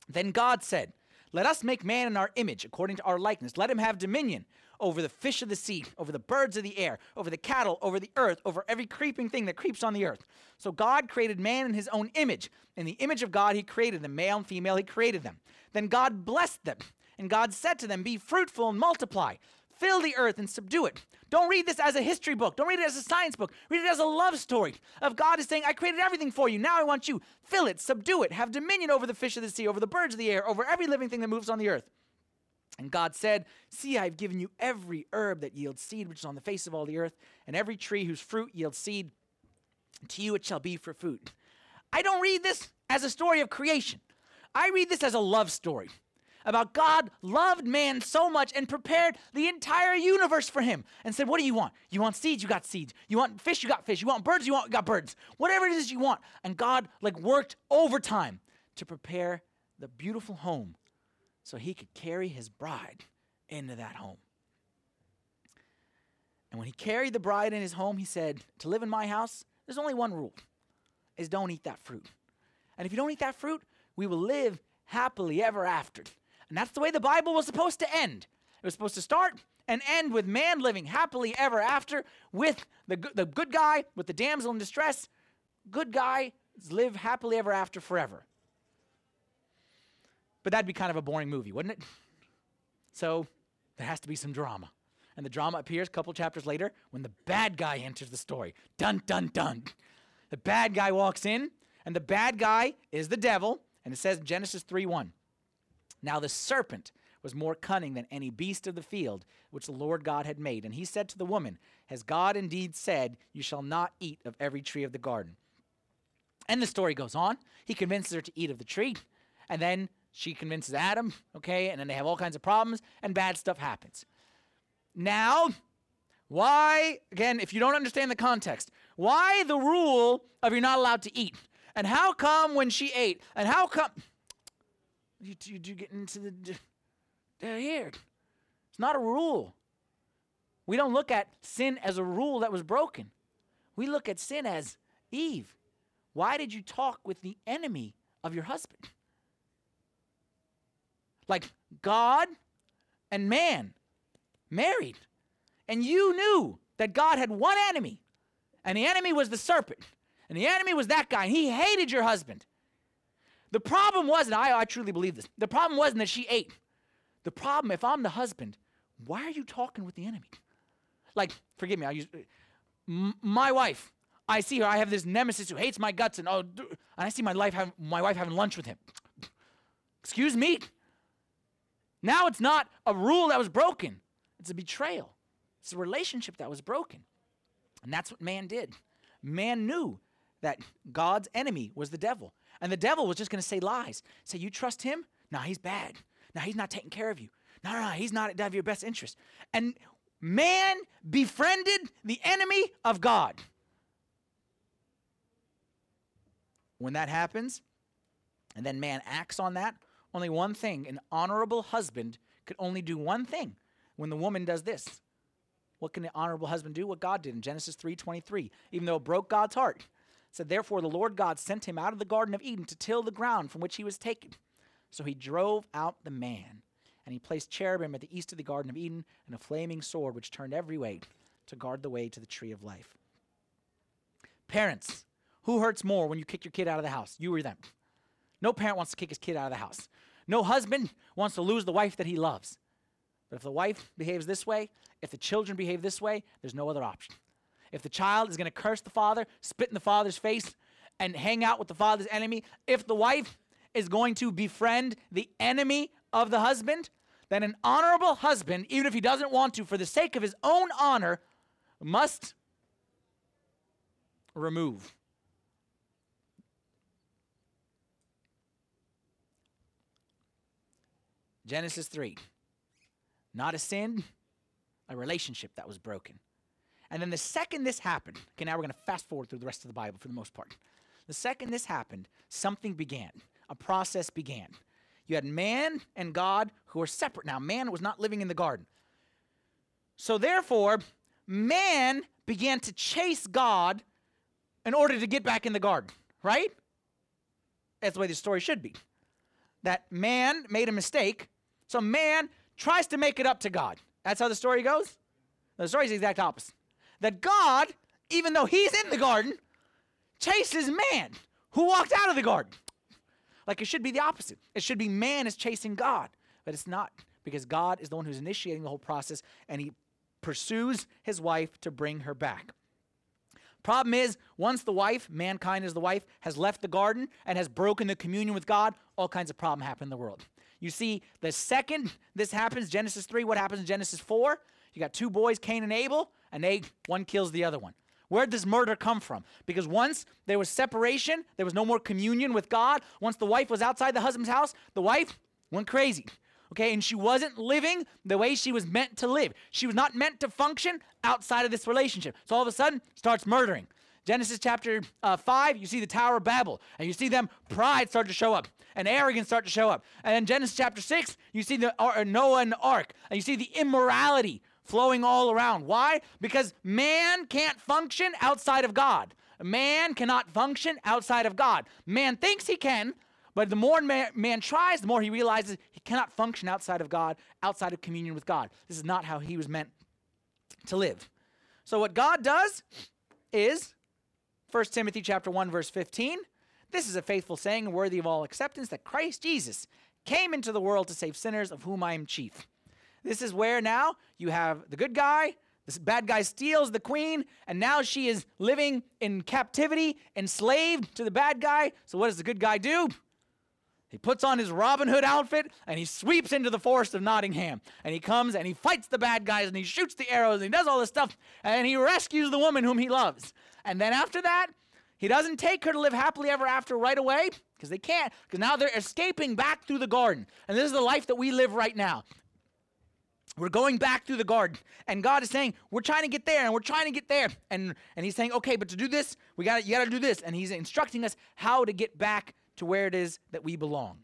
Then God said, Let us make man in our image, according to our likeness. Let him have dominion over the fish of the sea, over the birds of the air, over the cattle, over the earth, over every creeping thing that creeps on the earth. So God created man in his own image. In the image of God, he created them, male and female, he created them. Then God blessed them, and God said to them, Be fruitful and multiply. Fill the earth and subdue it. Don't read this as a history book. Don't read it as a science book. Read it as a love story of God is saying, I created everything for you. Now I want you. Fill it, subdue it, have dominion over the fish of the sea, over the birds of the air, over every living thing that moves on the earth. And God said, See, I've given you every herb that yields seed, which is on the face of all the earth, and every tree whose fruit yields seed. To you it shall be for food. I don't read this as a story of creation. I read this as a love story about God loved man so much and prepared the entire universe for him and said, What do you want? You want seeds? You got seeds. You want fish? You got fish. You want birds? You want got birds. Whatever it is you want. And God like worked overtime to prepare the beautiful home so he could carry his bride into that home. And when he carried the bride in his home, he said, To live in my house, there's only one rule is don't eat that fruit. And if you don't eat that fruit, we will live happily ever after. And that's the way the Bible was supposed to end. It was supposed to start and end with man living happily ever after with the, the good guy, with the damsel in distress. Good guy live happily ever after forever. But that'd be kind of a boring movie, wouldn't it? So there has to be some drama. And the drama appears a couple chapters later when the bad guy enters the story. Dun, dun, dun. The bad guy walks in, and the bad guy is the devil. And it says in Genesis 3 1. Now the serpent was more cunning than any beast of the field which the Lord God had made. And he said to the woman, Has God indeed said, You shall not eat of every tree of the garden? And the story goes on. He convinces her to eat of the tree. And then she convinces Adam, okay, and then they have all kinds of problems, and bad stuff happens. Now, why, again, if you don't understand the context, why the rule of you're not allowed to eat? And how come when she ate? And how come. You, you, get into the. They're here. It's not a rule. We don't look at sin as a rule that was broken. We look at sin as Eve. Why did you talk with the enemy of your husband? Like God and man married. And you knew that God had one enemy, and the enemy was the serpent, and the enemy was that guy, and he hated your husband. The problem wasn't, I, I truly believe this, the problem wasn't that she ate. The problem, if I'm the husband, why are you talking with the enemy? Like, forgive me, I use my wife. I see her. I have this nemesis who hates my guts, and oh, and I see my life having, my wife having lunch with him. Excuse me. Now it's not a rule that was broken, it's a betrayal. It's a relationship that was broken. And that's what man did. Man knew that God's enemy was the devil. And the devil was just going to say lies. Say, You trust him? Nah, he's bad. Nah, he's not taking care of you. No, no, no, he's not of your best interest. And man befriended the enemy of God. When that happens, and then man acts on that, only one thing. An honorable husband could only do one thing when the woman does this. What can the honorable husband do? What God did in Genesis 3:23. Even though it broke God's heart. Said, Therefore the Lord God sent him out of the Garden of Eden to till the ground from which he was taken. So he drove out the man, and he placed cherubim at the east of the Garden of Eden, and a flaming sword which turned every way to guard the way to the tree of life. Parents, who hurts more when you kick your kid out of the house? You or them? No parent wants to kick his kid out of the house. No husband wants to lose the wife that he loves. But if the wife behaves this way, if the children behave this way, there's no other option. If the child is going to curse the father, spit in the father's face, and hang out with the father's enemy, if the wife is going to befriend the enemy of the husband, then an honorable husband, even if he doesn't want to, for the sake of his own honor, must remove Genesis 3. Not a sin, a relationship that was broken. And then the second this happened, okay, now we're going to fast forward through the rest of the Bible for the most part. The second this happened, something began, a process began. You had man and God who were separate now. Man was not living in the garden. So therefore, man began to chase God in order to get back in the garden, right? That's the way the story should be. That man made a mistake, so man tries to make it up to God. That's how the story goes. The story is the exact opposite. That God, even though he's in the garden, chases man who walked out of the garden. Like it should be the opposite. It should be man is chasing God, but it's not because God is the one who's initiating the whole process and he pursues his wife to bring her back. Problem is, once the wife, mankind is the wife, has left the garden and has broken the communion with God, all kinds of problem happen in the world. You see, the second this happens, Genesis 3, what happens in Genesis 4? You got two boys, Cain and Abel, and they one kills the other one. Where did this murder come from? Because once there was separation, there was no more communion with God. Once the wife was outside the husband's house, the wife went crazy. Okay, and she wasn't living the way she was meant to live. She was not meant to function outside of this relationship. So all of a sudden, starts murdering. Genesis chapter uh, 5, you see the Tower of Babel, and you see them, pride start to show up, and arrogance start to show up. And in Genesis chapter 6, you see the uh, Noah and the ark, and you see the immorality flowing all around. Why? Because man can't function outside of God. Man cannot function outside of God. Man thinks he can, but the more man, man, tries, the more he realizes he cannot function outside of God, outside of communion with God. This is not how he was meant to live. So what God does is 1 Timothy chapter 1 verse 15, this is a faithful saying worthy of all acceptance that Christ Jesus came into the world to save sinners of whom I am chief. This is where now you have the good guy, this bad guy steals the queen, and now she is living in captivity, enslaved to the bad guy. So, what does the good guy do? He puts on his Robin Hood outfit and he sweeps into the forest of Nottingham. And he comes and he fights the bad guys and he shoots the arrows and he does all this stuff and he rescues the woman whom he loves. And then after that, he doesn't take her to live happily ever after right away because they can't, because now they're escaping back through the garden. And this is the life that we live right now. We're going back through the garden, and God is saying, We're trying to get there, and we're trying to get there. And, and He's saying, Okay, but to do this, we got you got to do this. And He's instructing us how to get back to where it is that we belong.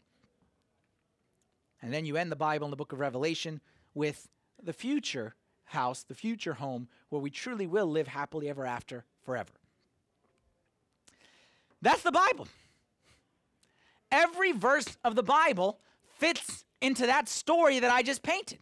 And then you end the Bible in the book of Revelation with the future house, the future home, where we truly will live happily ever after forever. That's the Bible. Every verse of the Bible fits into that story that I just painted.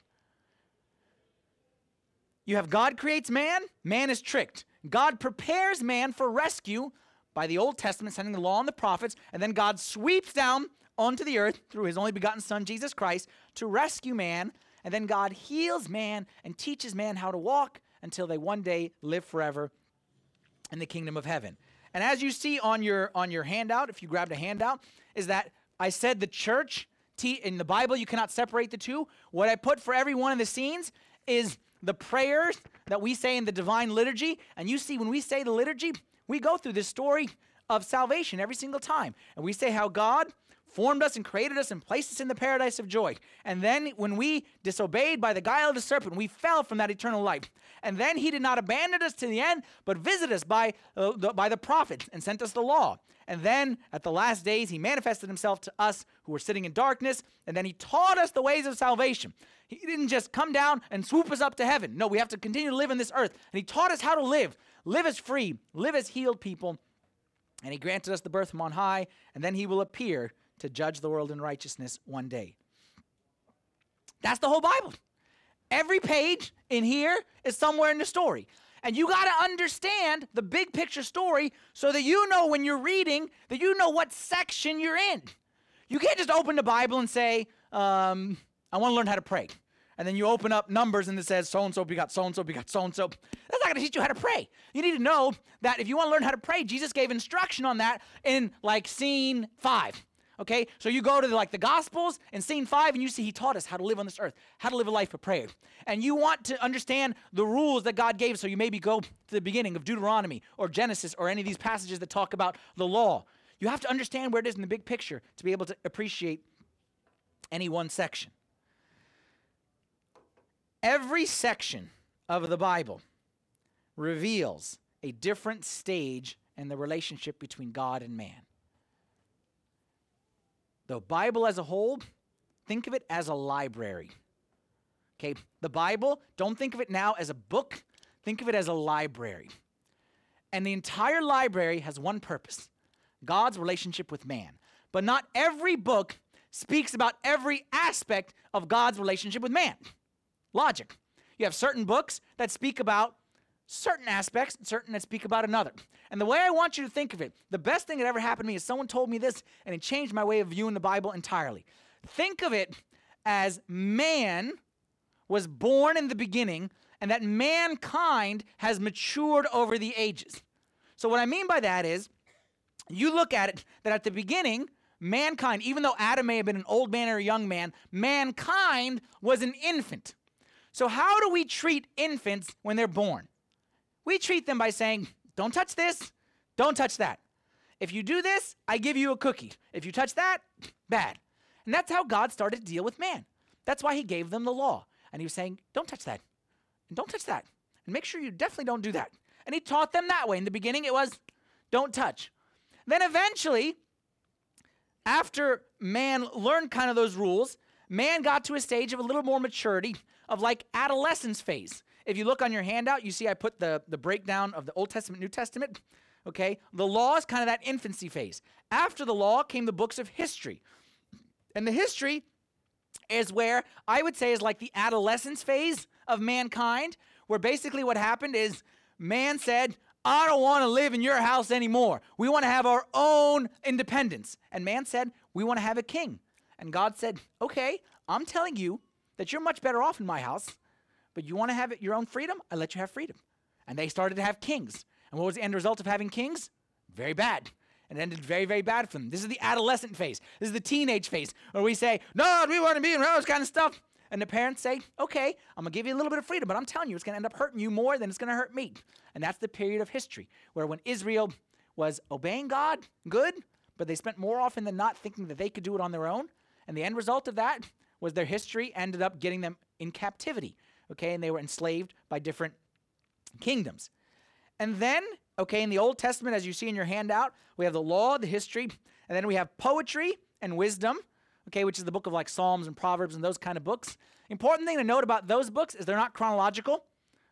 You have God creates man, man is tricked. God prepares man for rescue by the Old Testament, sending the law and the prophets, and then God sweeps down onto the earth through his only begotten Son, Jesus Christ, to rescue man. And then God heals man and teaches man how to walk until they one day live forever in the kingdom of heaven. And as you see on your on your handout, if you grabbed a handout, is that I said the church in the Bible you cannot separate the two. What I put for every one of the scenes is the prayers that we say in the divine liturgy. And you see, when we say the liturgy, we go through this story of salvation every single time. And we say how God formed us and created us and placed us in the paradise of joy. And then when we disobeyed by the guile of the serpent, we fell from that eternal life. And then he did not abandon us to the end, but visited us by, uh, the, by the prophets and sent us the law. And then at the last days, he manifested himself to us who were sitting in darkness, and then he taught us the ways of salvation. He didn't just come down and swoop us up to heaven. No, we have to continue to live in this earth. And he taught us how to live, live as free, live as healed people. And he granted us the birth from on high, and then he will appear to judge the world in righteousness one day. That's the whole Bible. Every page in here is somewhere in the story. And you got to understand the big picture story so that you know when you're reading that you know what section you're in. You can't just open the Bible and say, um, I want to learn how to pray. And then you open up numbers and it says so and so begot so and so begot so and so. That's not going to teach you how to pray. You need to know that if you want to learn how to pray, Jesus gave instruction on that in like scene five. Okay, so you go to the, like the Gospels and scene five, and you see he taught us how to live on this earth, how to live a life of prayer. And you want to understand the rules that God gave, so you maybe go to the beginning of Deuteronomy or Genesis or any of these passages that talk about the law. You have to understand where it is in the big picture to be able to appreciate any one section. Every section of the Bible reveals a different stage in the relationship between God and man. The Bible as a whole, think of it as a library. Okay, the Bible, don't think of it now as a book. Think of it as a library. And the entire library has one purpose God's relationship with man. But not every book speaks about every aspect of God's relationship with man. Logic. You have certain books that speak about certain aspects and certain that speak about another. And the way I want you to think of it, the best thing that ever happened to me is someone told me this and it changed my way of viewing the Bible entirely. Think of it as man was born in the beginning and that mankind has matured over the ages. So, what I mean by that is, you look at it that at the beginning, mankind, even though Adam may have been an old man or a young man, mankind was an infant. So, how do we treat infants when they're born? We treat them by saying, Don't touch this, don't touch that. If you do this, I give you a cookie. If you touch that, bad. And that's how God started to deal with man. That's why he gave them the law. And he was saying, Don't touch that. And don't touch that. And make sure you definitely don't do that. And he taught them that way. In the beginning, it was, Don't touch. Then eventually, after man learned kind of those rules, man got to a stage of a little more maturity of like adolescence phase. If you look on your handout, you see I put the, the breakdown of the Old Testament, New Testament. Okay, the law is kind of that infancy phase. After the law came the books of history. And the history is where I would say is like the adolescence phase of mankind, where basically what happened is man said, I don't want to live in your house anymore. We want to have our own independence. And man said, We want to have a king. And God said, Okay, I'm telling you that you're much better off in my house, but you want to have your own freedom? I let you have freedom. And they started to have kings. And what was the end result of having kings? Very bad. And it ended very, very bad for them. This is the adolescent phase. This is the teenage phase where we say, No, we want to be in those kind of stuff. And the parents say, okay, I'm to give you a little bit of freedom, but I'm telling you, it's to end up hurting you more than it's to hurt me. And that's the period of history where when Israel was obeying God, good, but they spent more often than not thinking that they could do it on their own. And the end result of that was their history ended up getting them in captivity, okay? And they were enslaved by different kingdoms. And then, okay, in the Old Testament, as you see in your handout, we have the law, the history, and then we have poetry and wisdom okay, which is the book of like Psalms and Proverbs and those kind of books. Important thing to note about those books is they're not chronological.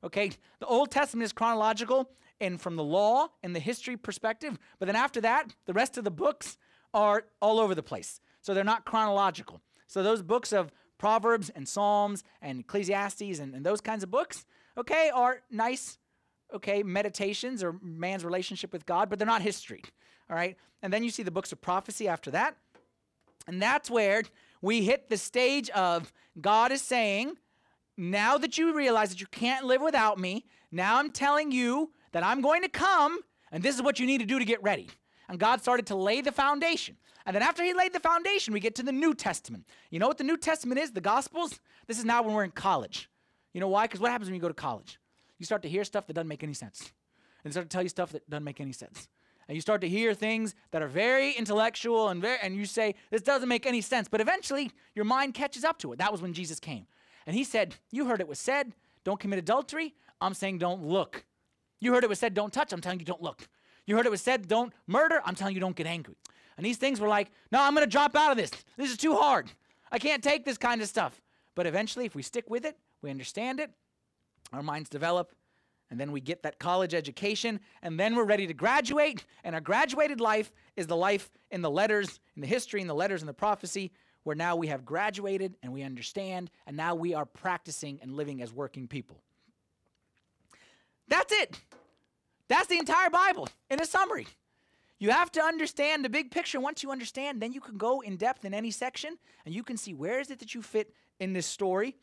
Okay, the Old Testament is chronological and from the law and the history perspective, but then after that, the rest of the books are all over the place. So they're not chronological. So those books of Proverbs and Psalms and Ecclesiastes and, and those kinds of books, okay, are nice, okay, meditations or man's relationship with God, but they're not history. All right. And then you see the books of prophecy after that. And that's where we hit the stage of God is saying, now that you realize that you can't live without me, now I'm telling you that I'm going to come, and this is what you need to do to get ready. And God started to lay the foundation. And then after he laid the foundation, we get to the New Testament. You know what the New Testament is? The Gospels? This is now when we're in college. You know why? Because what happens when you go to college? You start to hear stuff that doesn't make any sense. And start to tell you stuff that doesn't make any sense and you start to hear things that are very intellectual and very, and you say this doesn't make any sense but eventually your mind catches up to it that was when jesus came and he said you heard it was said don't commit adultery i'm saying don't look you heard it was said don't touch i'm telling you don't look you heard it was said don't murder i'm telling you don't get angry and these things were like no i'm going to drop out of this this is too hard i can't take this kind of stuff but eventually if we stick with it we understand it our minds develop and then we get that college education, and then we're ready to graduate. And our graduated life is the life in the letters, in the history, in the letters, in the prophecy, where now we have graduated and we understand, and now we are practicing and living as working people. That's it. That's the entire Bible in a summary. You have to understand the big picture. Once you understand, then you can go in depth in any section and you can see where is it that you fit in this story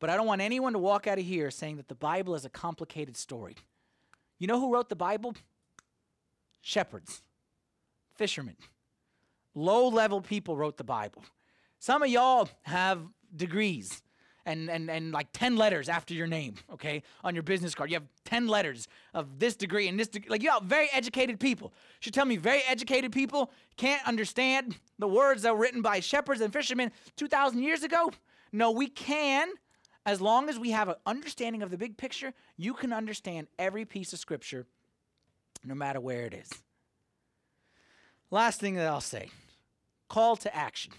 but I don't want anyone to walk out of here saying that the Bible is a complicated story. You know who wrote the Bible? Shepherds, fishermen, low level people wrote the Bible. Some of y'all have degrees and, and, and like 10 letters after your name, okay, on your business card. You have 10 letters of this degree and this degree. Like, you have very educated people. You tell me very educated people can't understand the words that were written by shepherds and fishermen 2,000 years ago? No, we can as long as we have an understanding of the big picture, you can understand every piece of scripture no matter where it is. Last thing that I'll say call to action.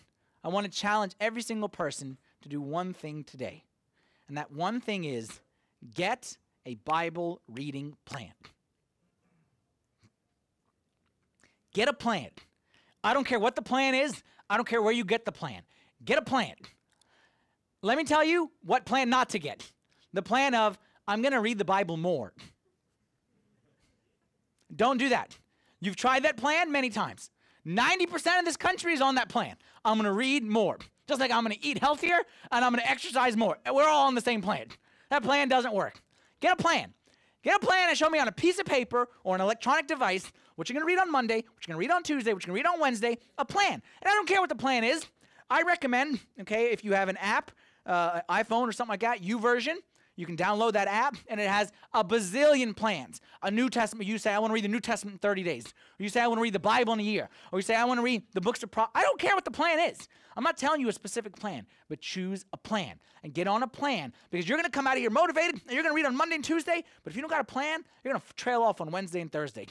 I want to challenge every single person to do one thing today. And that one thing is Get a Bible reading plan. Get a plan. I don't care what the plan is, I don't care where you get the plan. Get a plan. Let me tell you what plan not to get. The plan of, I'm going to read the Bible more. Don't do that. You've tried that plan many times. 90% of this country is on that plan. I'm going to read more. Just like I'm going to eat healthier and I'm going to exercise more. We're all on the same plan. That plan doesn't work. Get a plan. Get a plan and show me on a piece of paper or an electronic device what you're going to read on Monday, what you're going to read on Tuesday, what you're going to read on Wednesday, a plan. And I don't care what the plan is. I recommend, okay, if you have an app, uh, iPhone or something like that, YouVersion, you can download that app and it has a bazillion plans. A New Testament, you say, I want to read the New Testament in 30 days. Or you say, I want to read the Bible in a year. Or you say, I want to read the books of Pro. I don't care what the plan is. I'm not telling you a specific plan, but choose a plan and get on a plan because you're going to come out of here motivated and you're going to read on Monday and Tuesday. But if you don't got a plan, you're going to trail off on Wednesday and Thursday.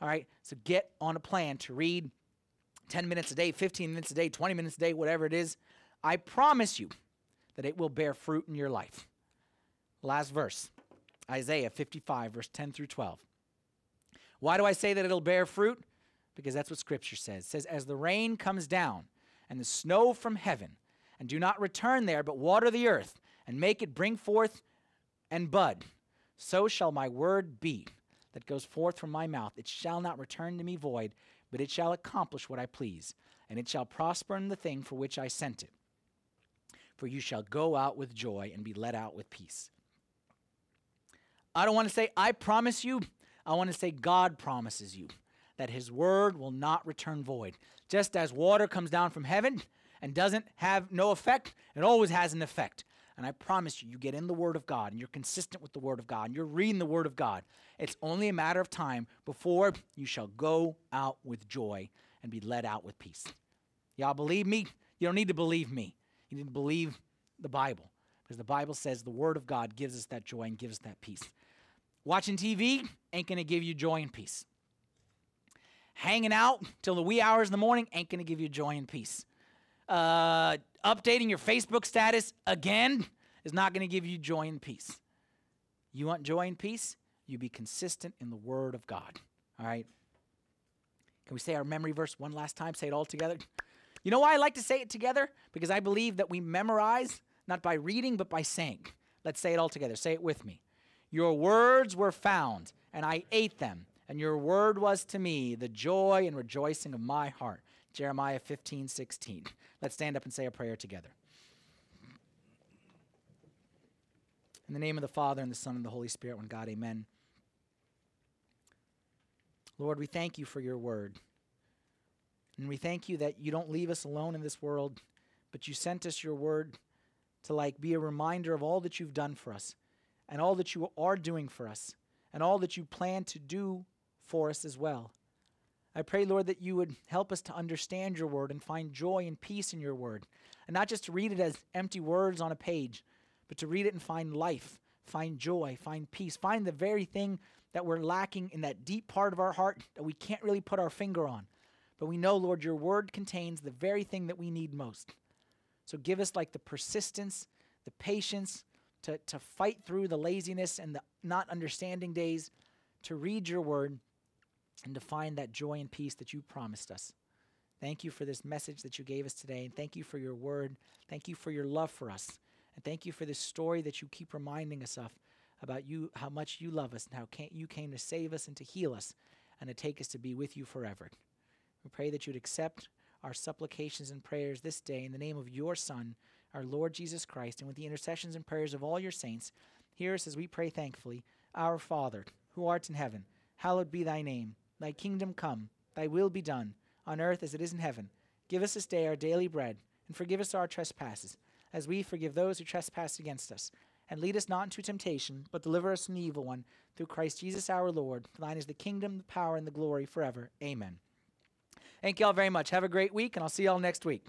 All right? So get on a plan to read 10 minutes a day, 15 minutes a day, 20 minutes a day, whatever it is. I promise you that it will bear fruit in your life. Last verse Isaiah 55, verse 10 through 12. Why do I say that it'll bear fruit? Because that's what Scripture says. It says, As the rain comes down and the snow from heaven, and do not return there, but water the earth, and make it bring forth and bud, so shall my word be that goes forth from my mouth. It shall not return to me void, but it shall accomplish what I please, and it shall prosper in the thing for which I sent it. For you shall go out with joy and be let out with peace. I don't want to say, I promise you. I want to say, God promises you that his word will not return void. Just as water comes down from heaven and doesn't have no effect, it always has an effect. And I promise you, you get in the Word of God and you're consistent with the Word of God and you're reading the Word of God. It's only a matter of time before you shall go out with joy and be led out with peace. Y'all believe me? You don't need to believe me. You need to believe the Bible because the Bible says the Word of God gives us that joy and gives us that peace. Watching TV ain't going to give you joy and peace. Hanging out till the wee hours in the morning ain't going to give you joy and peace. Uh, updating your Facebook status again is not going to give you joy and peace. You want joy and peace? You be consistent in the Word of God. All right? Can we say our memory verse one last time? Say it all together. You know why I like to say it together? Because I believe that we memorize not by reading, but by saying. Let's say it all together. Say it with me. Your words were found, and I ate them, and your word was to me the joy and rejoicing of my heart. Jeremiah 15, 16. Let's stand up and say a prayer together. In the name of the Father, and the Son, and the Holy Spirit, one God, amen. Lord, we thank you for your word. And we thank you that you don't leave us alone in this world, but you sent us your word to like be a reminder of all that you've done for us and all that you are doing for us and all that you plan to do for us as well. I pray, Lord, that you would help us to understand your word and find joy and peace in your word. And not just to read it as empty words on a page, but to read it and find life, find joy, find peace, find the very thing that we're lacking in that deep part of our heart that we can't really put our finger on. But we know, Lord, your word contains the very thing that we need most. So give us like the persistence, the patience to, to fight through the laziness and the not understanding days, to read your word and to find that joy and peace that you promised us. Thank you for this message that you gave us today, and thank you for your word. Thank you for your love for us. And thank you for this story that you keep reminding us of about you, how much you love us, and how you came to save us and to heal us and to take us to be with you forever. We pray that you'd accept our supplications and prayers this day in the name of your Son, our Lord Jesus Christ, and with the intercessions and prayers of all your saints. Hear us as we pray thankfully Our Father, who art in heaven, hallowed be thy name. Thy kingdom come, thy will be done, on earth as it is in heaven. Give us this day our daily bread, and forgive us our trespasses, as we forgive those who trespass against us. And lead us not into temptation, but deliver us from the evil one, through Christ Jesus our Lord. For thine is the kingdom, the power, and the glory forever. Amen. Thank you all very much. Have a great week, and I'll see you all next week.